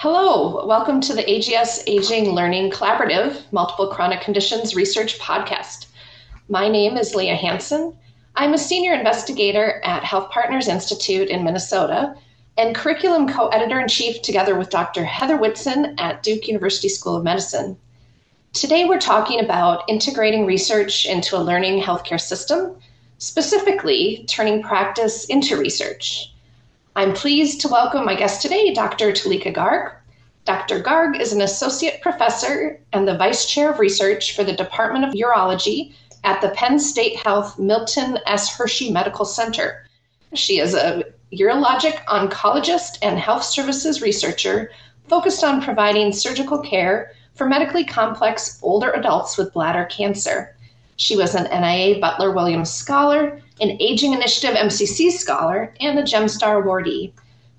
Hello, welcome to the AGS Aging Learning Collaborative Multiple Chronic Conditions Research Podcast. My name is Leah Hanson. I'm a senior investigator at Health Partners Institute in Minnesota and curriculum co editor in chief together with Dr. Heather Whitson at Duke University School of Medicine. Today, we're talking about integrating research into a learning healthcare system, specifically turning practice into research. I'm pleased to welcome my guest today, Dr. Tullika Garg. Dr. Garg is an associate professor and the vice chair of research for the Department of Urology at the Penn State Health Milton S. Hershey Medical Center. She is a urologic oncologist and health services researcher focused on providing surgical care for medically complex older adults with bladder cancer. She was an NIA Butler Williams Scholar, an Aging Initiative MCC Scholar, and a GEMSSTAR awardee.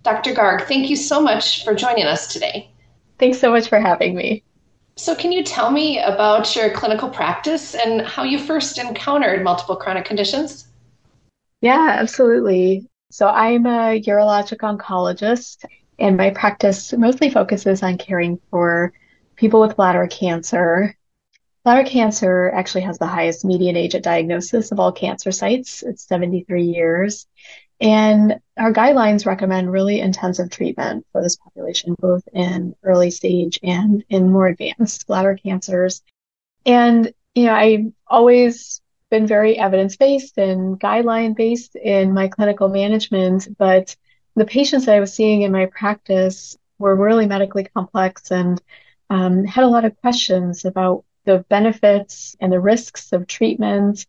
Dr. Garg, thank you so much for joining us today. Thanks so much for having me. So, can you tell me about your clinical practice and how you first encountered multiple chronic conditions? Yeah, absolutely. So, I'm a urologic oncologist, and my practice mostly focuses on caring for people with bladder cancer Bladder cancer actually has the highest median age at diagnosis of all cancer sites. It's 73 years. And our guidelines recommend really intensive treatment for this population, both in early stage and in more advanced bladder cancers. And, you know, I've always been very evidence based and guideline based in my clinical management, but the patients that I was seeing in my practice were really medically complex and um, had a lot of questions about the benefits and the risks of treatment.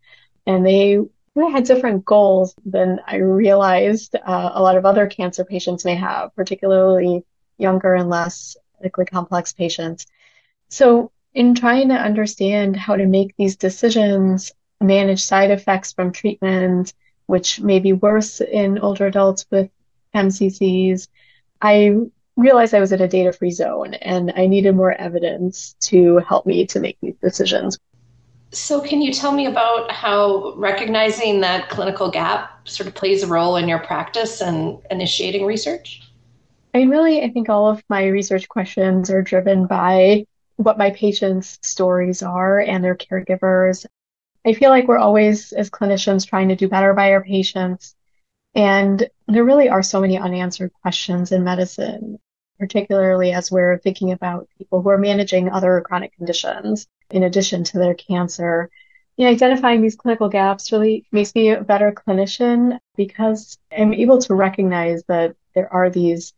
And they had different goals than I realized uh, a lot of other cancer patients may have, particularly younger and less medically complex patients. So in trying to understand how to make these decisions, manage side effects from treatment, which may be worse in older adults with MCCs, I realized I was in a data free zone and I needed more evidence to help me to make these decisions. So, can you tell me about how recognizing that clinical gap sort of plays a role in your practice and initiating research? I mean, really, I think all of my research questions are driven by what my patients' stories are and their caregivers. I feel like we're always, as clinicians, trying to do better by our patients. And there really are so many unanswered questions in medicine particularly as we're thinking about people who are managing other chronic conditions in addition to their cancer. You know, identifying these clinical gaps really makes me a better clinician because I'm able to recognize that there are these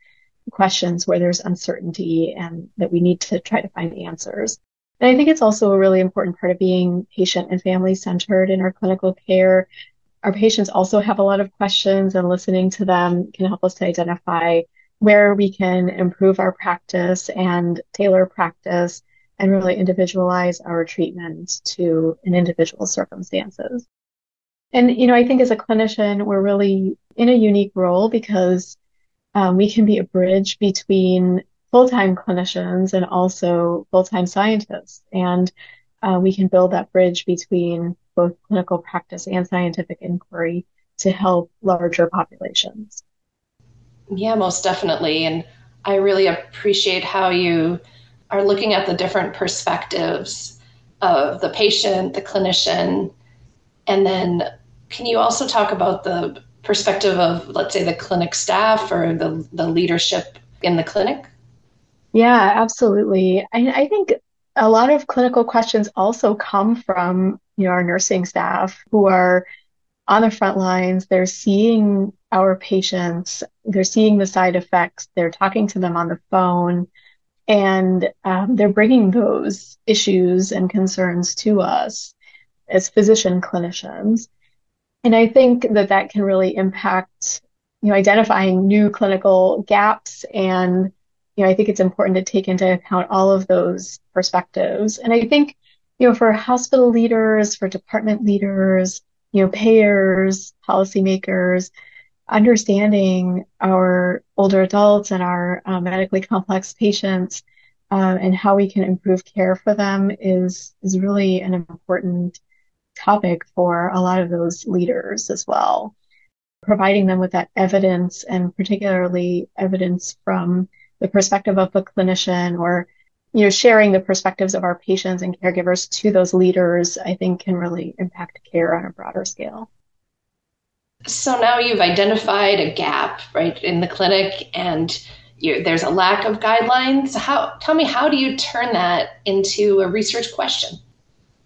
questions where there's uncertainty and that we need to try to find answers. And I think it's also a really important part of being patient and family centered in our clinical care. Our patients also have a lot of questions and listening to them can help us to identify where we can improve our practice and tailor practice and really individualize our treatment to an individual circumstances. And, you know, I think as a clinician, we're really in a unique role because um, we can be a bridge between full-time clinicians and also full-time scientists. And uh, we can build that bridge between both clinical practice and scientific inquiry to help larger populations. Yeah, most definitely. And I really appreciate how you are looking at the different perspectives of the patient, the clinician, and then can you also talk about the perspective of, let's say, the clinic staff or the, the leadership in the clinic? Yeah, absolutely. I, I think a lot of clinical questions also come from you know our nursing staff who are on the front lines. They're seeing our patients, they're seeing the side effects, they're talking to them on the phone, and um, they're bringing those issues and concerns to us as physician clinicians. And I think that that can really impact, you know, identifying new clinical gaps. And, you know, I think it's important to take into account all of those perspectives. And I think, you know, for hospital leaders, for department leaders, you know, payers, policymakers, understanding our older adults and our uh, medically complex patients uh, and how we can improve care for them is is really an important topic for a lot of those leaders as well. Providing them with that evidence and particularly evidence from the perspective of a clinician or you know sharing the perspectives of our patients and caregivers to those leaders i think can really impact care on a broader scale. So now you've identified a gap right in the clinic and you, there's a lack of guidelines. How tell me how do you turn that into a research question?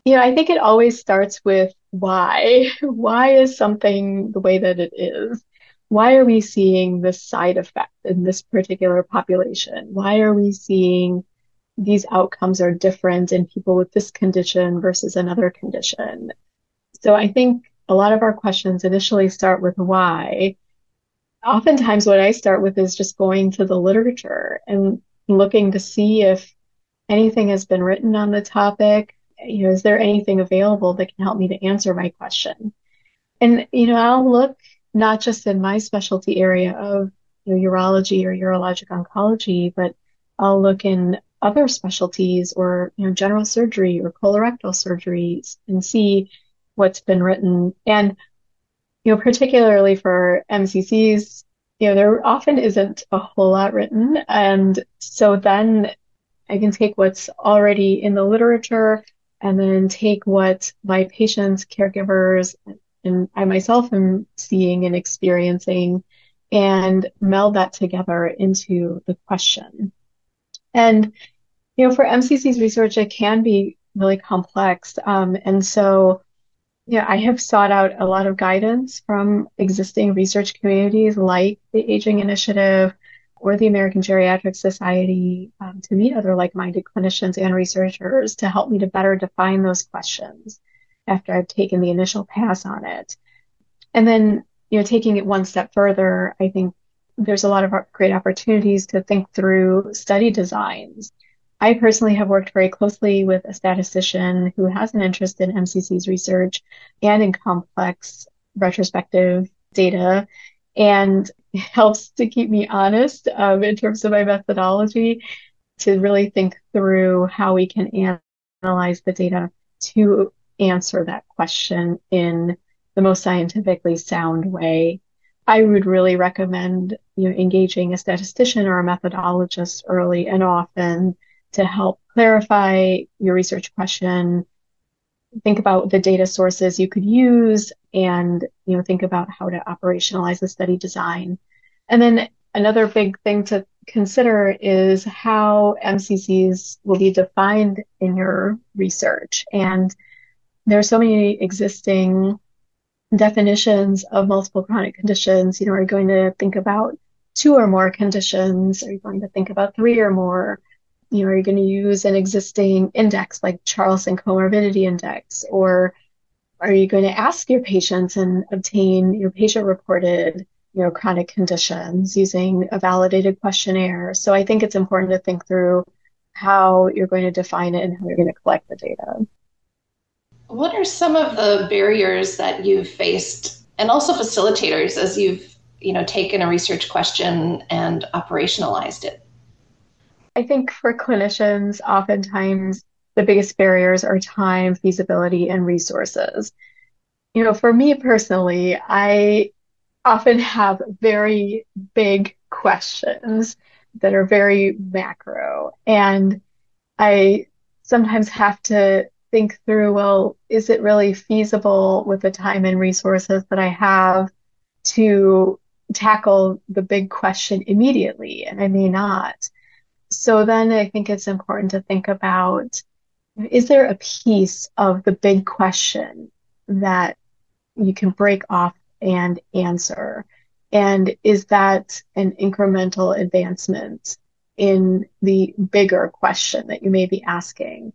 You know i think it always starts with why. Why is something the way that it is? Why are we seeing this side effect in this particular population? Why are we seeing these outcomes are different in people with this condition versus another condition. So I think a lot of our questions initially start with why. Oftentimes, what I start with is just going to the literature and looking to see if anything has been written on the topic. You know, is there anything available that can help me to answer my question? And, you know, I'll look not just in my specialty area of you know, urology or urologic oncology, but I'll look in other specialties or you know general surgery or colorectal surgeries and see what's been written. And you know particularly for MCCs you know there often isn't a whole lot written. And so then I can take what's already in the literature and then take what my patients caregivers and I myself am seeing and experiencing and meld that together into the question and, you know, for MCC's research, it can be really complex. Um, and so, yeah, I have sought out a lot of guidance from existing research communities like the Aging Initiative or the American Geriatric Society um, to meet other like-minded clinicians and researchers to help me to better define those questions after I've taken the initial pass on it. And then, you know, taking it one step further, I think there's a lot of great opportunities to think through study designs. I personally have worked very closely with a statistician who has an interest in MCC's research and in complex retrospective data and helps to keep me honest um, in terms of my methodology to really think through how we can analyze the data to answer that question in the most scientifically sound way I would really recommend you know engaging a statistician or a methodologist early and often to help clarify your research question think about the data sources you could use and you know think about how to operationalize the study design and then another big thing to consider is how MCCs will be defined in your research and there are so many existing definitions of multiple chronic conditions. You know, are you going to think about two or more conditions? Are you going to think about three or more? You know, are you going to use an existing index like Charlson Comorbidity Index? Or are you going to ask your patients and obtain your patient reported, you know, chronic conditions using a validated questionnaire? So I think it's important to think through how you're going to define it and how you're going to collect the data. What are some of the barriers that you've faced and also facilitators as you've, you know, taken a research question and operationalized it? I think for clinicians, oftentimes the biggest barriers are time, feasibility, and resources. You know, for me personally, I often have very big questions that are very macro. And I sometimes have to think through, well, is it really feasible with the time and resources that I have to tackle the big question immediately? And I may not. So then I think it's important to think about is there a piece of the big question that you can break off and answer? And is that an incremental advancement in the bigger question that you may be asking?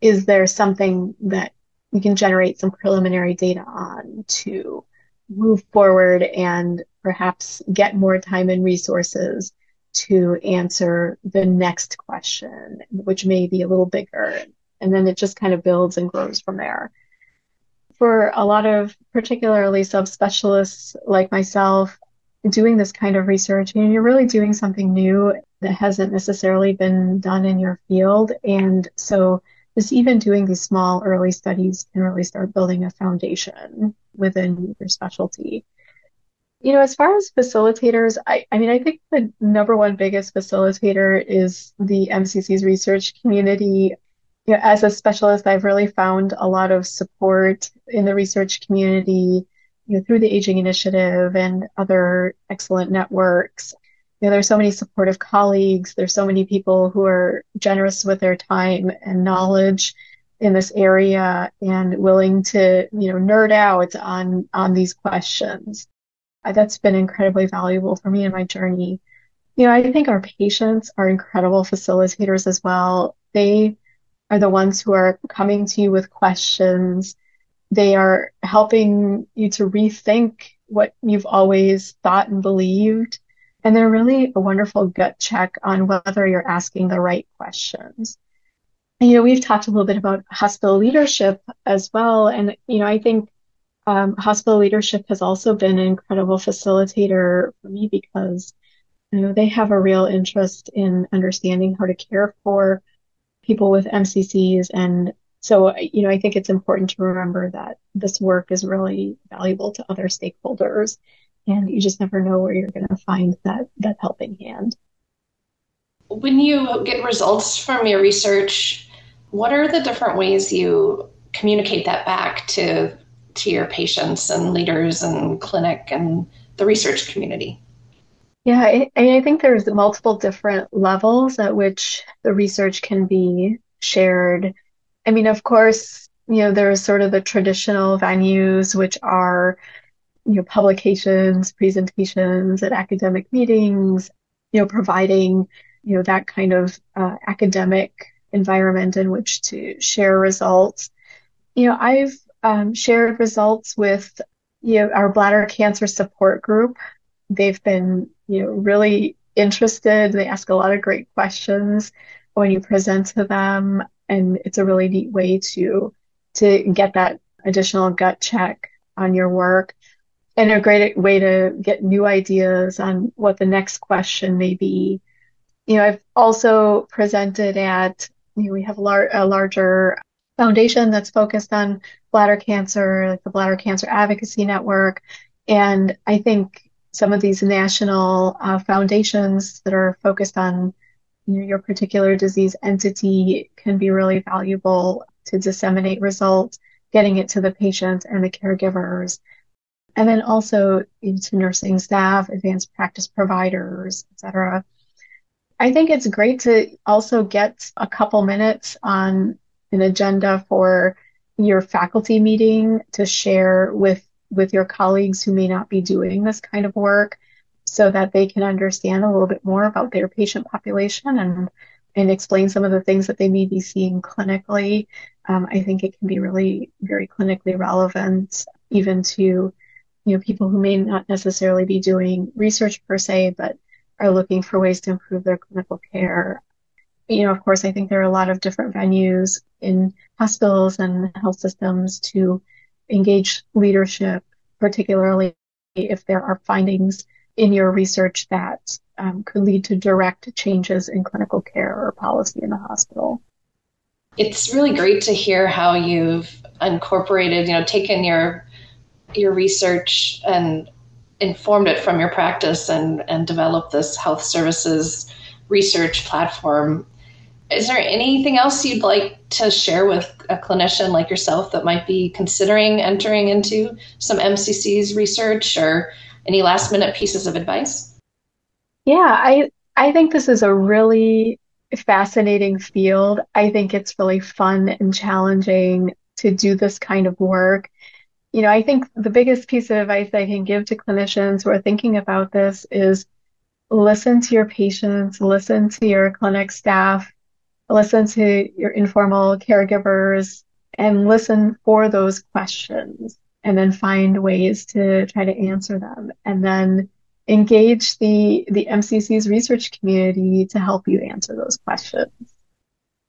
is there something that you can generate some preliminary data on to move forward and perhaps get more time and resources to answer the next question, which may be a little bigger. And then it just kind of builds and grows from there. For a lot of particularly subspecialists like myself, doing this kind of research, you know, you're really doing something new that hasn't necessarily been done in your field. And so just even doing these small early studies can really start building a foundation within your specialty. You know, as far as facilitators, I, I mean, I think the number one biggest facilitator is the MCC's research community. You know, as a specialist, I've really found a lot of support in the research community, you know, through the Aging Initiative and other excellent networks. You know, there's so many supportive colleagues. There's so many people who are generous with their time and knowledge in this area and willing to, you know, nerd out on on these questions that's been incredibly valuable for me in my journey. You know, I think our patients are incredible facilitators as well. They are the ones who are coming to you with questions. They are helping you to rethink what you've always thought and believed. And they're really a wonderful gut check on whether you're asking the right questions. You know, we've talked a little bit about hospital leadership as well. And, you know, I think um, hospital leadership has also been an incredible facilitator for me because you know they have a real interest in understanding how to care for people with MCCs and so you know I think it's important to remember that this work is really valuable to other stakeholders and you just never know where you're going to find that that helping hand. When you get results from your research, what are the different ways you communicate that back to to your patients and leaders and clinic and the research community? Yeah, I, I think there's multiple different levels at which the research can be shared. I mean, of course, you know, there's sort of the traditional venues, which are, you know, publications, presentations at academic meetings, you know, providing, you know, that kind of uh, academic environment in which to share results. You know, I've um, shared results with you know, our bladder cancer support group. They've been you know really interested. They ask a lot of great questions when you present to them, and it's a really neat way to to get that additional gut check on your work and a great way to get new ideas on what the next question may be. You know, I've also presented at, you know, we have lar- a larger foundation that's focused on bladder cancer, like the Bladder Cancer Advocacy Network. And I think some of these national uh, foundations that are focused on you know, your particular disease entity can be really valuable to disseminate results, getting it to the patient and the caregivers. And then also to nursing staff, advanced practice providers, etc. I think it's great to also get a couple minutes on an agenda for your faculty meeting to share with with your colleagues who may not be doing this kind of work so that they can understand a little bit more about their patient population and and explain some of the things that they may be seeing clinically. Um, I think it can be really very clinically relevant even to you know people who may not necessarily be doing research per se, but are looking for ways to improve their clinical care you know, of course, I think there are a lot of different venues in hospitals and health systems to engage leadership, particularly if there are findings in your research that um, could lead to direct changes in clinical care or policy in the hospital. It's really great to hear how you've incorporated, you know, taken your your research and informed it from your practice and and developed this health services research platform is there anything else you'd like to share with a clinician like yourself that might be considering entering into some MCC's research or any last minute pieces of advice? Yeah, I I think this is a really fascinating field. I think it's really fun and challenging to do this kind of work. You know, I think the biggest piece of advice I can give to clinicians who are thinking about this is listen to your patients, listen to your clinic staff, listen to your informal caregivers and listen for those questions and then find ways to try to answer them and then engage the the MCC's research community to help you answer those questions.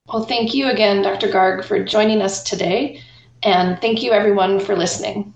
Well, thank you again, Dr. Garg, for joining us today. And thank you, everyone, for listening.